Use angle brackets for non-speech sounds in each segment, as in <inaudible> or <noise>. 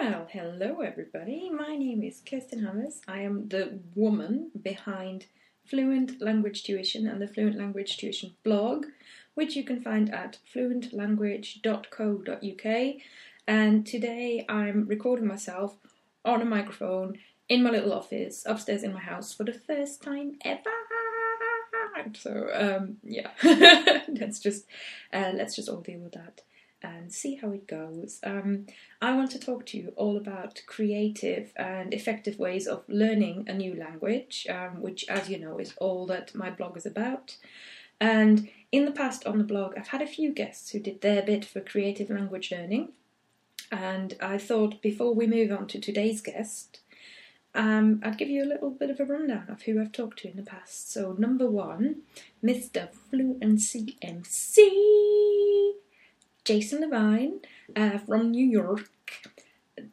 Well, hello everybody. My name is Kerstin Hammes. I am the woman behind Fluent Language Tuition and the Fluent Language Tuition blog, which you can find at fluentlanguage.co.uk. And today I'm recording myself on a microphone in my little office upstairs in my house for the first time ever. So um, yeah, <laughs> let's just uh, let's just all deal with that and see how it goes. Um, I want to talk to you all about creative and effective ways of learning a new language, um, which, as you know, is all that my blog is about. And in the past on the blog, I've had a few guests who did their bit for creative language learning. And I thought before we move on to today's guest, um, I'd give you a little bit of a rundown of who I've talked to in the past. So, number one, Mr. Fluency MC, Jason Levine uh, from New York.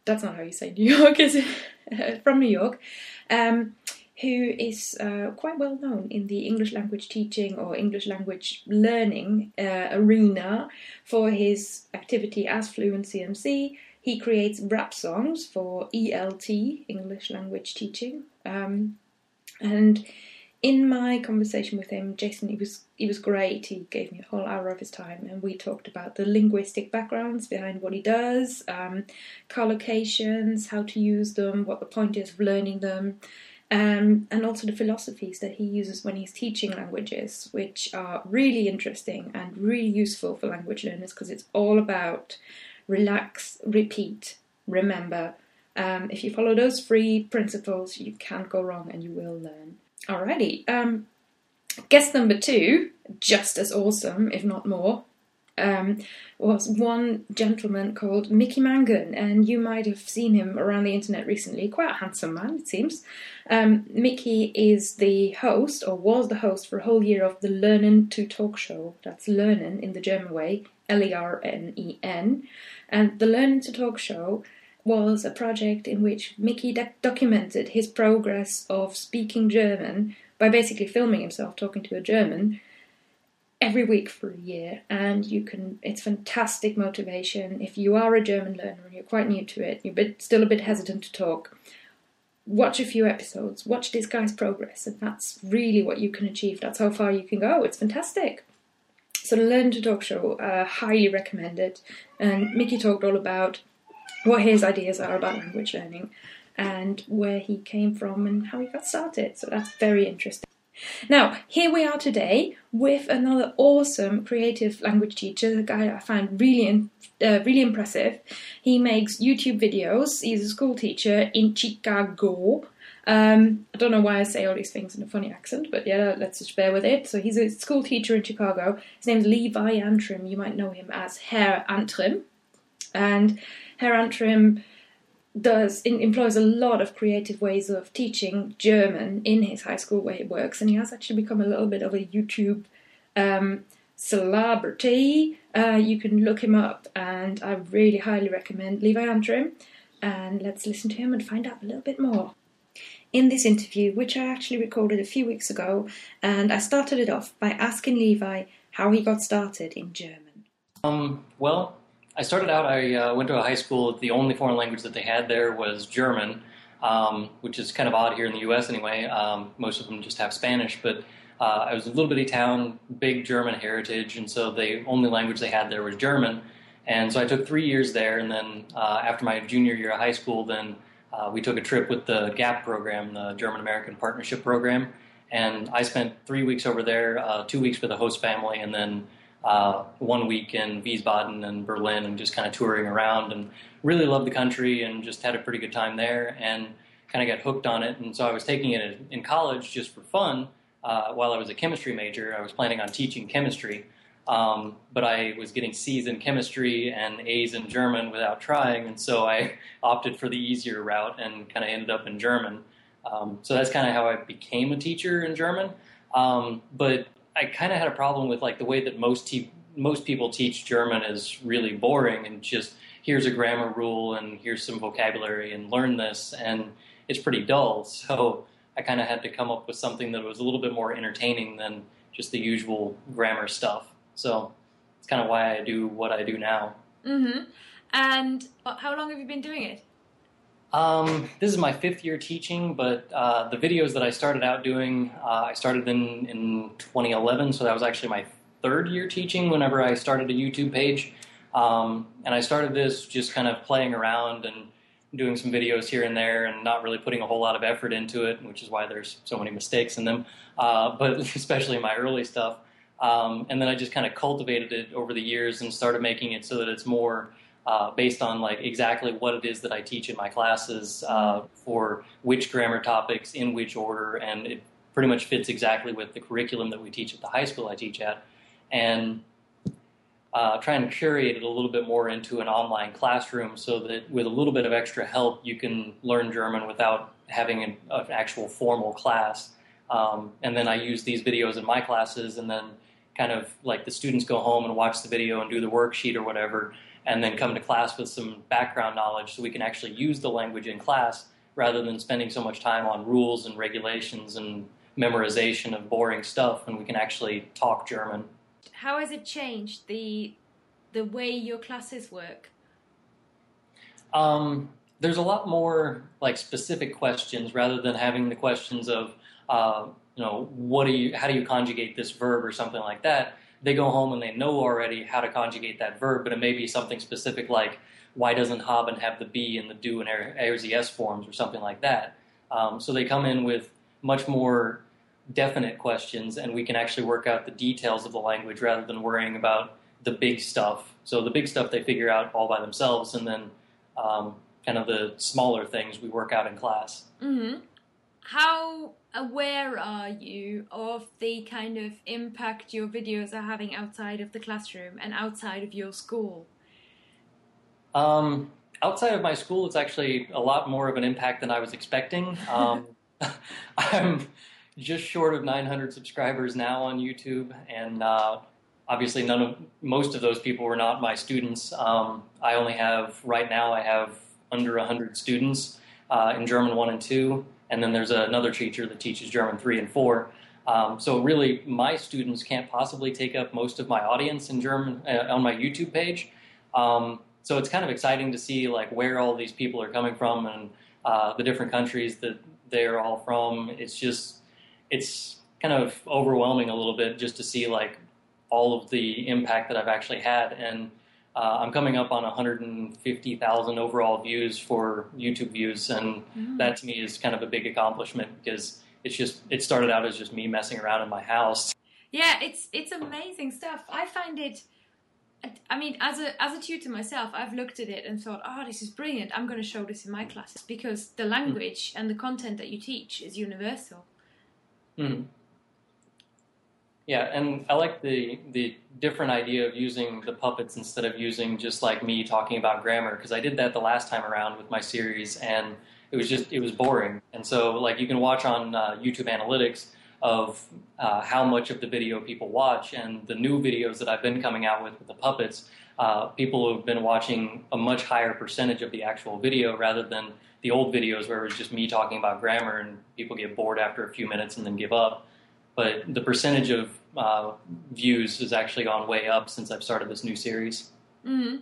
That's not how you say New York, is it? <laughs> from New York. Um, who is uh, quite well known in the English language teaching or English language learning uh, arena for his activity as Fluency MC. he creates rap songs for ELT, English Language Teaching. Um, and in my conversation with him, Jason, he was he was great. He gave me a whole hour of his time, and we talked about the linguistic backgrounds behind what he does, um, collocations, how to use them, what the point is of learning them, um, and also the philosophies that he uses when he's teaching languages, which are really interesting and really useful for language learners because it's all about relax, repeat, remember. Um, if you follow those three principles, you can't go wrong and you will learn. Alrighty. Um, guest number two, just as awesome, if not more, um, was one gentleman called Mickey Mangan, and you might have seen him around the internet recently. Quite a handsome man, it seems. Um, Mickey is the host, or was the host for a whole year of the Lernen to Talk show. That's Lernen in the German way, L E R N E N. And the Lernen to Talk show was a project in which Mickey documented his progress of speaking German by basically filming himself talking to a German every week for a year. And you can it's fantastic motivation. If you are a german learner and you're quite new to it you're bit, still a bit hesitant to talk watch a few episodes watch this guy's progress and that's really what you can achieve. That's how far you can go. It's fantastic. So the learn to talk show uh, highly recommended. And mickey talked all about what his ideas are about language learning and where he came from and how he got started so that's very interesting now, here we are today with another awesome creative language teacher, a guy I find really, uh, really impressive. He makes YouTube videos. He's a school teacher in Chicago. Um, I don't know why I say all these things in a funny accent, but yeah, let's just bear with it. So he's a school teacher in Chicago. His name's Levi Antrim. You might know him as Herr Antrim. And Herr Antrim does employs a lot of creative ways of teaching German in his high school where he works, and he has actually become a little bit of a YouTube um, celebrity. Uh, you can look him up, and I really highly recommend Levi Antrim. And let's listen to him and find out a little bit more. In this interview, which I actually recorded a few weeks ago, and I started it off by asking Levi how he got started in German. Um, well, I started out, I uh, went to a high school, the only foreign language that they had there was German, um, which is kind of odd here in the US anyway. Um, most of them just have Spanish, but uh, I was a little bitty town, big German heritage, and so the only language they had there was German. And so I took three years there, and then uh, after my junior year of high school, then uh, we took a trip with the GAP program, the German American Partnership Program, and I spent three weeks over there, uh, two weeks with a host family, and then uh, one week in Wiesbaden and Berlin and just kind of touring around and really loved the country and just had a pretty good time there and kind of got hooked on it. And so I was taking it in college just for fun. Uh, while I was a chemistry major, I was planning on teaching chemistry, um, but I was getting C's in chemistry and A's in German without trying, and so I <laughs> opted for the easier route and kind of ended up in German. Um, so that's kind of how I became a teacher in German. Um, but I kind of had a problem with like the way that most te- most people teach German is really boring and just here's a grammar rule and here's some vocabulary and learn this and it's pretty dull. So I kind of had to come up with something that was a little bit more entertaining than just the usual grammar stuff. So it's kind of why I do what I do now. Mm-hmm. And how long have you been doing it? Um, this is my fifth year teaching, but uh, the videos that I started out doing, uh, I started in, in 2011, so that was actually my third year teaching whenever I started a YouTube page. Um, and I started this just kind of playing around and doing some videos here and there and not really putting a whole lot of effort into it, which is why there's so many mistakes in them, uh, but <laughs> especially my early stuff. Um, and then I just kind of cultivated it over the years and started making it so that it's more uh, based on like exactly what it is that I teach in my classes uh, for which grammar topics in which order, and it pretty much fits exactly with the curriculum that we teach at the high school I teach at, and uh, try and curate it a little bit more into an online classroom so that with a little bit of extra help you can learn German without having an, an actual formal class. Um, and then I use these videos in my classes, and then kind of like the students go home and watch the video and do the worksheet or whatever and then come to class with some background knowledge so we can actually use the language in class rather than spending so much time on rules and regulations and memorization of boring stuff and we can actually talk German. How has it changed the the way your classes work? Um, there's a lot more like specific questions rather than having the questions of uh, you know what do you how do you conjugate this verb or something like that they go home and they know already how to conjugate that verb, but it may be something specific like why doesn't haben have the be in the du and er's es forms or something like that. Um, so they come in with much more definite questions, and we can actually work out the details of the language rather than worrying about the big stuff. So the big stuff they figure out all by themselves, and then um, kind of the smaller things we work out in class. Mm-hmm. How aware are you of the kind of impact your videos are having outside of the classroom and outside of your school? Um, outside of my school, it's actually a lot more of an impact than I was expecting. <laughs> Um, <laughs> I'm just short of 900 subscribers now on YouTube, and uh, obviously, none of most of those people were not my students. Um, I only have right now. I have under 100 students uh, in German one and two and then there's another teacher that teaches German three and four. Um, so really, my students can't possibly take up most of my audience in German uh, on my YouTube page. Um, so it's kind of exciting to see like where all these people are coming from and uh, the different countries that they're all from. It's just it's kind of overwhelming a little bit just to see like all of the impact that I've actually had and uh, I'm coming up on 150,000 overall views for YouTube views, and mm. that to me is kind of a big accomplishment because it's just it started out as just me messing around in my house. Yeah, it's it's amazing stuff. I find it. I mean, as a as a tutor myself, I've looked at it and thought, "Oh, this is brilliant! I'm going to show this in my classes because the language mm. and the content that you teach is universal." Mm. Yeah, and I like the the different idea of using the puppets instead of using just like me talking about grammar because I did that the last time around with my series and it was just it was boring. And so like you can watch on uh, YouTube Analytics of uh, how much of the video people watch and the new videos that I've been coming out with with the puppets. Uh, people have been watching a much higher percentage of the actual video rather than the old videos where it was just me talking about grammar and people get bored after a few minutes and then give up but the percentage of uh, views has actually gone way up since I've started this new series. Mm-hmm.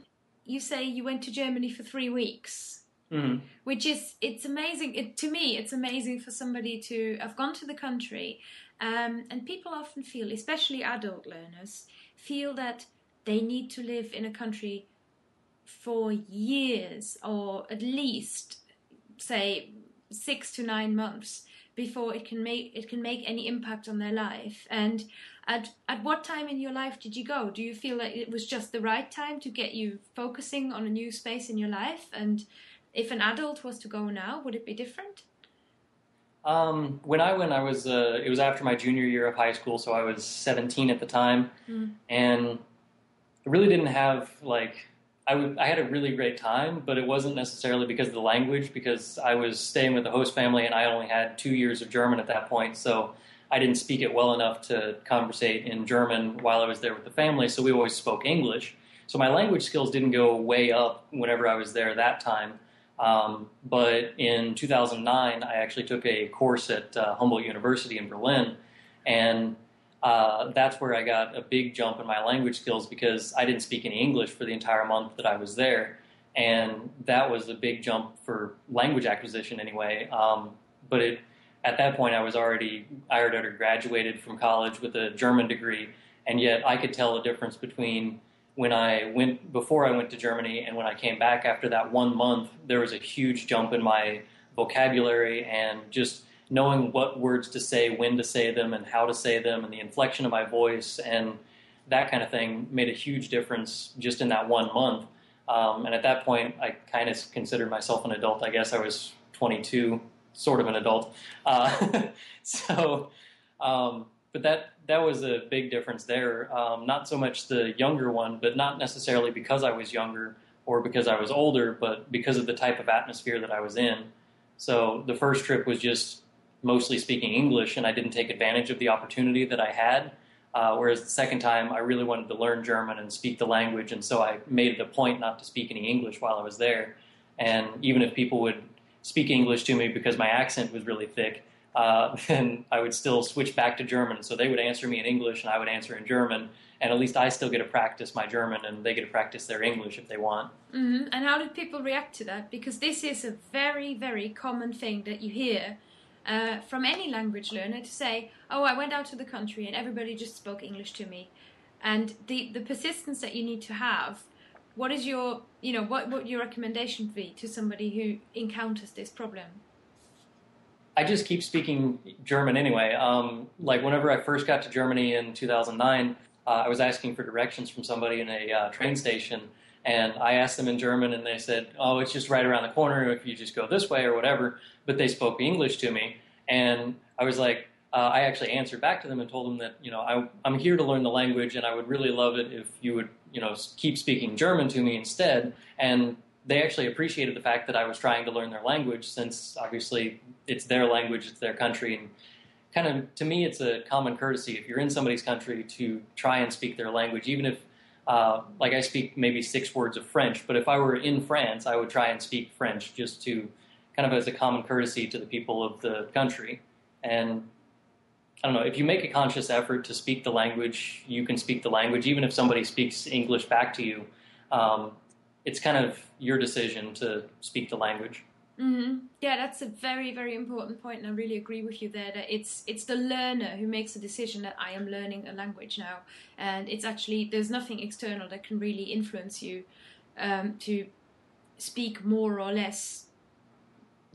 You say you went to Germany for three weeks, mm-hmm. which is it's amazing. It, to me, it's amazing for somebody to have gone to the country, um, and people often feel, especially adult learners, feel that they need to live in a country for years or at least say six to nine months before it can make it can make any impact on their life. And at at what time in your life did you go? Do you feel that it was just the right time to get you focusing on a new space in your life? And if an adult was to go now would it be different? Um, when I went, I was uh, it was after my junior year of high school, so I was 17 at the time, mm. and I really didn't have like I, w- I had a really great time, but it wasn't necessarily because of the language, because I was staying with the host family and I only had two years of German at that point. So I didn't speak it well enough to conversate in German while I was there with the family. So we always spoke English. So my language skills didn't go way up whenever I was there that time. Um, but in 2009, I actually took a course at uh, Humboldt University in Berlin. And uh, that's where I got a big jump in my language skills because I didn't speak any English for the entire month that I was there. and that was a big jump for language acquisition anyway. Um, but it at that point I was already I had already graduated from college with a German degree, and yet I could tell the difference between when I went before I went to Germany and when I came back after that one month. There was a huge jump in my vocabulary and just knowing what words to say, when to say them, and how to say them, and the inflection of my voice and that kind of thing made a huge difference just in that one month. Um, and at that point, I kind of considered myself an adult. I guess I was 22, sort of an adult. Uh, <laughs> so, um, but that that was a big difference there. Um, not so much the younger one, but not necessarily because I was younger or because I was older, but because of the type of atmosphere that I was in. So the first trip was just mostly speaking English, and I didn't take advantage of the opportunity that I had. Uh, whereas the second time, I really wanted to learn German and speak the language, and so I made it a point not to speak any English while I was there. And even if people would speak English to me because my accent was really thick, uh, <laughs> then I would still switch back to German. So they would answer me in English, and I would answer in German. And at least I still get to practice my German, and they get to practice their English if they want. Mm-hmm. And how did people react to that? Because this is a very, very common thing that you hear uh, from any language learner to say, "Oh, I went out to the country and everybody just spoke English to me," and the the persistence that you need to have. What is your you know what what your recommendation be to somebody who encounters this problem? I just keep speaking German anyway. Um, like whenever I first got to Germany in 2009, uh, I was asking for directions from somebody in a uh, train station, and I asked them in German, and they said, "Oh, it's just right around the corner if you just go this way or whatever." But they spoke English to me, and I was like, uh, I actually answered back to them and told them that you know I, I'm here to learn the language, and I would really love it if you would you know keep speaking German to me instead. And they actually appreciated the fact that I was trying to learn their language, since obviously it's their language, it's their country, and kind of to me it's a common courtesy if you're in somebody's country to try and speak their language, even if uh, like I speak maybe six words of French, but if I were in France, I would try and speak French just to kind of as a common courtesy to the people of the country. And I don't know, if you make a conscious effort to speak the language, you can speak the language, even if somebody speaks English back to you. Um, it's kind of your decision to speak the language. Mm-hmm. Yeah, that's a very, very important point, and I really agree with you there. That it's it's the learner who makes the decision that I am learning a language now, and it's actually there's nothing external that can really influence you um, to speak more or less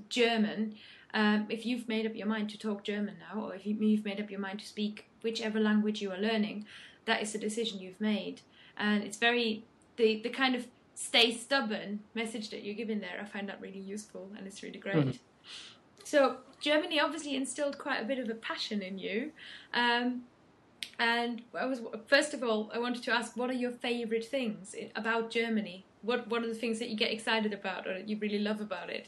German. Um, if you've made up your mind to talk German now, or if you've made up your mind to speak whichever language you are learning, that is the decision you've made, and it's very the the kind of stay stubborn message that you're giving there, I find that really useful and it's really great. Mm-hmm. So, Germany obviously instilled quite a bit of a passion in you. Um, and I was first of all, I wanted to ask, what are your favourite things about Germany? What What are the things that you get excited about or you really love about it?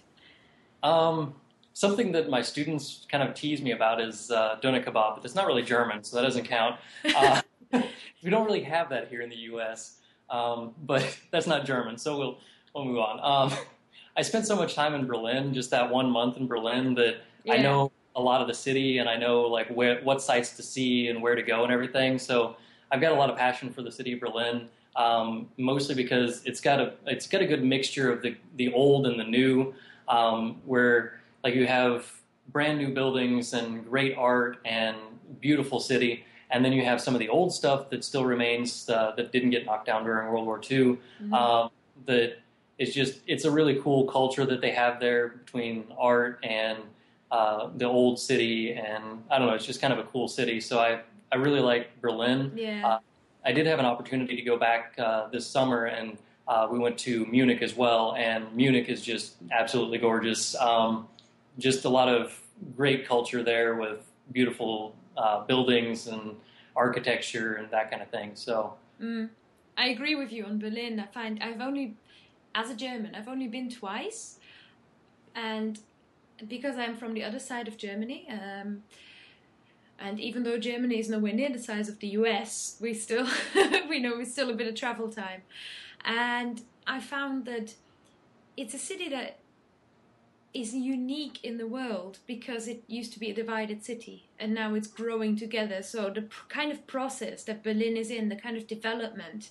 Um, something that my students kind of tease me about is uh, doner kebab, but it's not really German, so that doesn't count. Uh, <laughs> we don't really have that here in the U.S. Um, but <laughs> that's not German, so we'll we'll move on. Um, <laughs> I spent so much time in Berlin, just that one month in Berlin, that yeah. I know a lot of the city and I know like where what sites to see and where to go and everything. So I've got a lot of passion for the city of Berlin, um, mostly because it's got a it's got a good mixture of the the old and the new, um, where like you have brand new buildings and great art and beautiful city and then you have some of the old stuff that still remains uh, that didn't get knocked down during World War II. Mm-hmm. Um, that it's just it's a really cool culture that they have there between art and uh, the old city, and I don't know, it's just kind of a cool city. So I I really like Berlin. Yeah. Uh, I did have an opportunity to go back uh, this summer and. Uh, we went to Munich as well, and Munich is just absolutely gorgeous. Um, just a lot of great culture there with beautiful uh, buildings and architecture and that kind of thing. So mm, I agree with you on Berlin. I find I've only, as a German, I've only been twice, and because I'm from the other side of Germany. Um, and even though Germany is nowhere near the size of the US, we still <laughs> we know we still a bit of travel time. And I found that it's a city that is unique in the world because it used to be a divided city and now it's growing together. So the pr- kind of process that Berlin is in, the kind of development,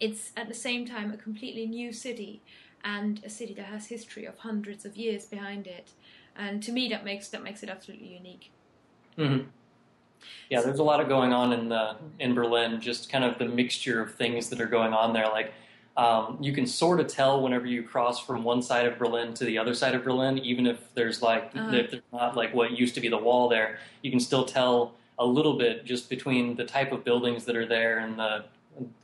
it's at the same time a completely new city. and a city that has history of hundreds of years behind it. And to me, that makes that makes it absolutely unique. hmm Yeah, there's a lot of going on in the in Berlin. Just kind of the mixture of things that are going on there. Like um, you can sort of tell whenever you cross from one side of Berlin to the other side of Berlin, even if there's like Uh-huh. if there's not like what used to be the wall there, you can still tell a little bit just between the type of buildings that are there and the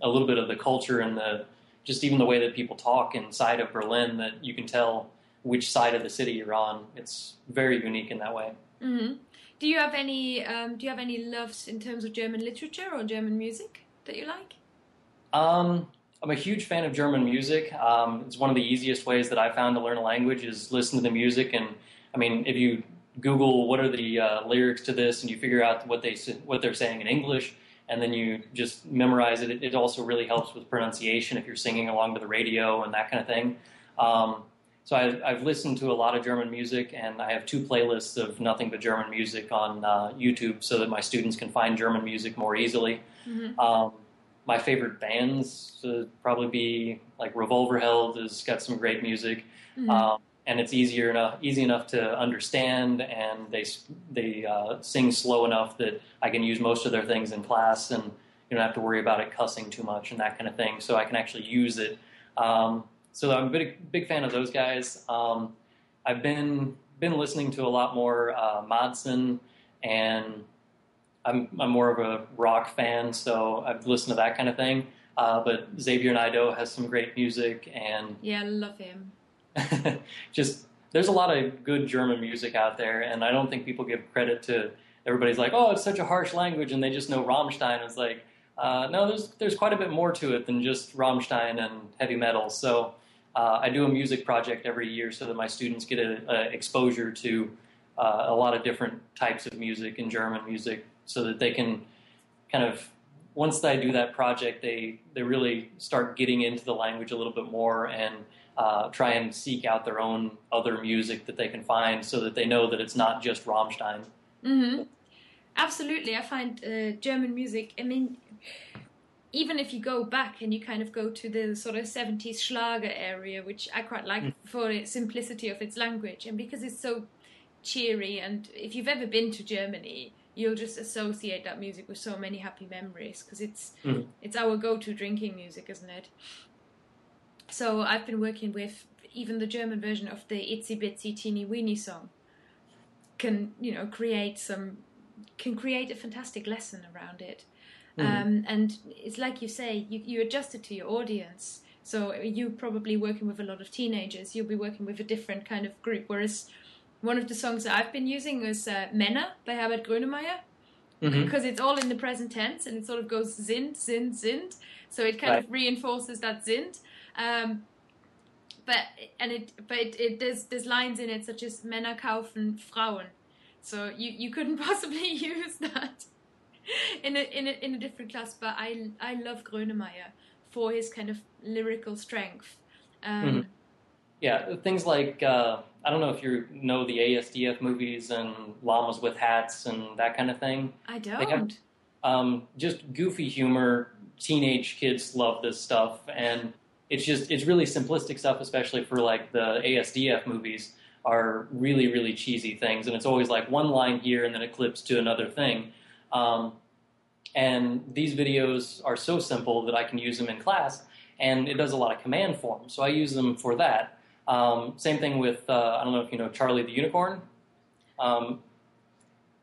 a little bit of the culture and the just even the way that people talk inside of Berlin that you can tell which side of the city you're on. It's very unique in that way. hmm Do you have any um, Do you have any loves in terms of German literature or German music that you like? Um, I'm a huge fan of German music. Um, it's one of the easiest ways that I found to learn a language is listen to the music. And I mean, if you Google what are the uh, lyrics to this, and you figure out what they what they're saying in English, and then you just memorize it, it, also really helps with pronunciation if you're singing along to the radio and that kind of thing. Um, so I, I've listened to a lot of German music, and I have two playlists of nothing but German music on uh, YouTube, so that my students can find German music more easily. hmm Um, my favorite bands would probably be like Revolverheld has got some great music, hmm um, and it's easier enough, easy enough to understand, and they they uh, sing slow enough that I can use most of their things in class, and you don't have to worry about it cussing too much and that kind of thing. So I can actually use it. Um, so I'm a big big fan of those guys. Um, I've been been listening to a lot more uh, Madsen and I'm, I'm more of a rock fan, so I've listened to that kind of thing. Uh, but Xavier Naidoo has some great music, and Yeah, I love him. <laughs> just there's a lot of good German music out there, and I don't think people give credit to. Everybody's like, "Oh, it's such a harsh language," and they just know Rammstein. It's like, uh, no, there's there's quite a bit more to it than just Rammstein and heavy metal. So uh, I do a music project every year so that my students get a, a exposure to uh, a lot of different types of music and German music, so that they can kind of once they do that project, they they really start getting into the language a little bit more and uh, try and seek out their own other music that they can find, so that they know that it's not just Rammstein. hmm Absolutely, I find uh, German music. I mean, even if you go back and you kind of go to the sort of seventies Schlager area, which I quite like Mm. for the simplicity of its language, and because it's so cheery. And if you've ever been to Germany, you'll just associate that music with so many happy memories because it's Mhm. it's our go-to drinking music, isn't it? So I've been working with even the German version of the Itsy Bitsy Teeny Weeny song can you know create some can create a fantastic lesson around it Mhm. um, and it's like you say you, you adjust it to your audience so you're probably working with a lot of teenagers you'll be working with a different kind of group whereas one of the songs that I've been using is uh, Männer by Herbert Grönemeyer Mhm. because it's all in the present tense and it sort of goes sind, sind, sind. So it kind of reinforces that sind. Um, but and it but it, it there's there's lines in it such as Männer kaufen Frauen. So you, you couldn't <laughs> possibly <laughs> use that in a, in a in a different class. But I I love Grönemeyer for his kind of lyrical strength. Um, Mhm. Yeah, things like uh, I don't know if you know the ASDF movies and llamas with hats and that kind of thing. I have- don't. um, just goofy humor. Teenage kids love this stuff, and it's just it's really simplistic stuff, especially for like the ASDF movies are really really cheesy things, and it's always like one line here and then it clips to another thing. Um, and these videos are so simple that I can use them in class, and it does a lot of command form, so I use them for that. Um, same thing with uh, I don't know if you know Charlie the Unicorn. Um,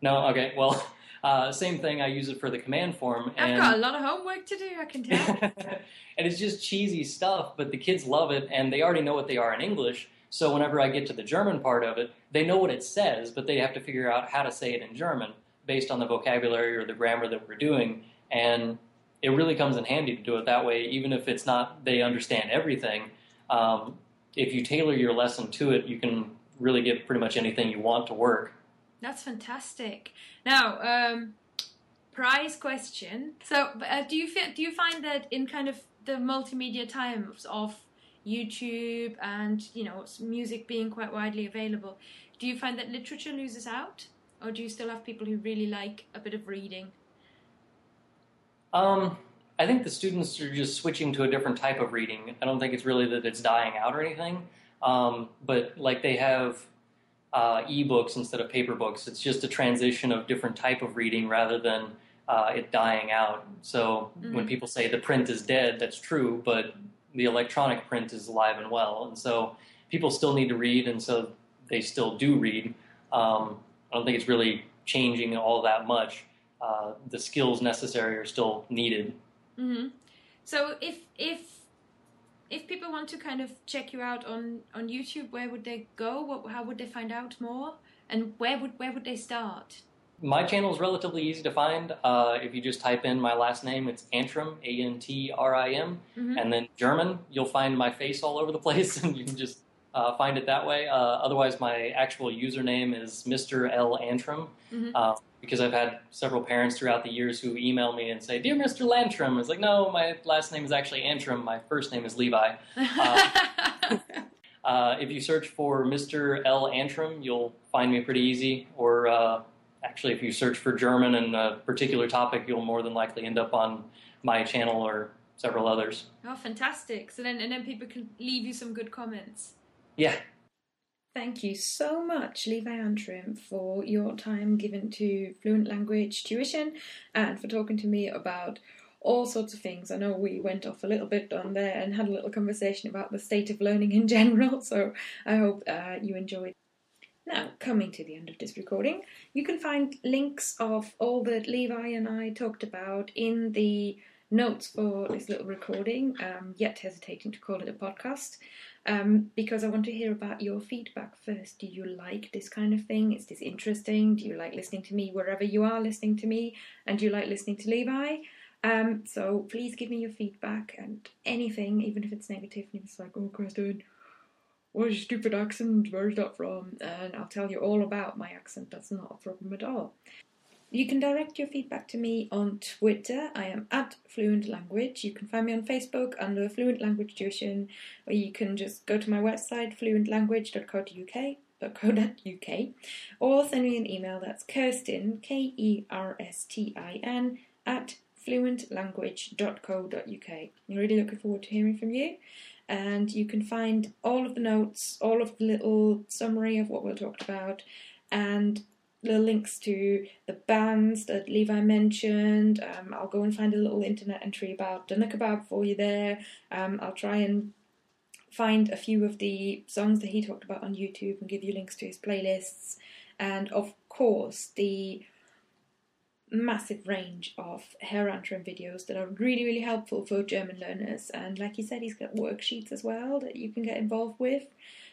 no, okay, well. <laughs> Uh, same thing. I use it for the command form, I've got a lot of homework to do. I can tell. <laughs> and it's just cheesy stuff. But the kids love it, and they already know what they are in English. So whenever I get to the German part of it, they know what it says, but they have to figure out how to say it in German based on the vocabulary or the grammar that we're doing. And it really comes in handy to do it that way, even if it's not they understand everything. Um, if you tailor your lesson to it, you can really get pretty much anything you want to work. That's fantastic. Now, um, prize question. So, uh, do you feel, do you find that in kind of the multimedia times of YouTube and you know music being quite widely available, do you find that literature loses out, or do you still have people who really like a bit of reading? Um, I think the students are just switching to a different type of reading. I don't think it's really that it's dying out or anything, um, but like they have uh, e-books instead of paper books. It's just a transition of different type of reading rather than uh, it dying out. So Mhm. when people say the print is dead, that's true, but the electronic print is alive and well, and so people still need to read, and so they still do read. Um, I don't think it's really changing all that much. Uh, the skills necessary are still needed. Hmm So if if if people want to kind of check you out on on YouTube, where would they go? What, how would they find out more? And where would where would they start? My channel is relatively easy to find. Uh, if you just type in my last name, it's Antrim, A N T R I M, Mhm. and then German. You'll find my face all over the <laughs> place, and you can just uh, find it that way. Uh, otherwise, my actual username is Mr. L Antrim, Mhm. uh, because I've had several parents throughout the years who email me and say, "Dear Mr. Lantrim," it's like, no, my last name is actually Antrim. My first name is Levi. <laughs> Uh, if you search for Mr. L. Antrim, you'll find me pretty easy. Or uh, actually, if you search for German and a particular topic, you'll more than likely end up on my channel or several others. oh, fantastic! So then and then people can leave you some good comments. Yeah, Thank you so much, Levi Antrim, for your time given to Fluent Language Tuition and for talking to me about all sorts of things. I know we went off a little bit on there and had a little conversation about the state of learning in <laughs> general, so I hope uh, you enjoyed. Now, coming to the end of this recording, you can find links of all that Levi and I talked about in the notes for this little recording, um, yet hesitating to call it a podcast um, because I want to hear about your feedback first. Do you like this kind of thing? Is this interesting? Do you like listening to me wherever you are listening to me? And do you like listening to Levi? Um, so please give me your feedback and anything, even if it's negative. And it's like, oh, Kristen, what is stupid accent? Where's that from? And I'll tell you all about my accent. That's not a problem at all. You can direct your feedback to me on Twitter. I am at Fluent Language. You can find me on Facebook under Fluent Language Tuition, or you can just go to my website, fluentlanguage.co.uk, or send me an email. That's Kerstin, K E R S T I N, at fluentlanguage.co.uk. I'm really looking forward to hearing from you. And you can find all of the notes, all of the little summary of what we'll talk about, and the links to the bands that Levi mentioned. Um, I'll go and find a little internet entry about Doner Kebab for you there. Um, I'll try and find a few of the songs that he talked about on YouTube and give you links to his playlists. And of course, the massive range of Herr Antrim videos that are really, really helpful for German learners. And like he said, he's got worksheets as well that you can get involved with.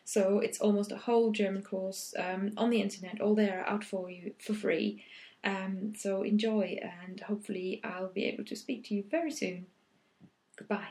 So it's almost a whole German course um, on the internet, all there out for you for free. Um, so enjoy, and hopefully, I'll be able to speak to you very soon. Goodbye.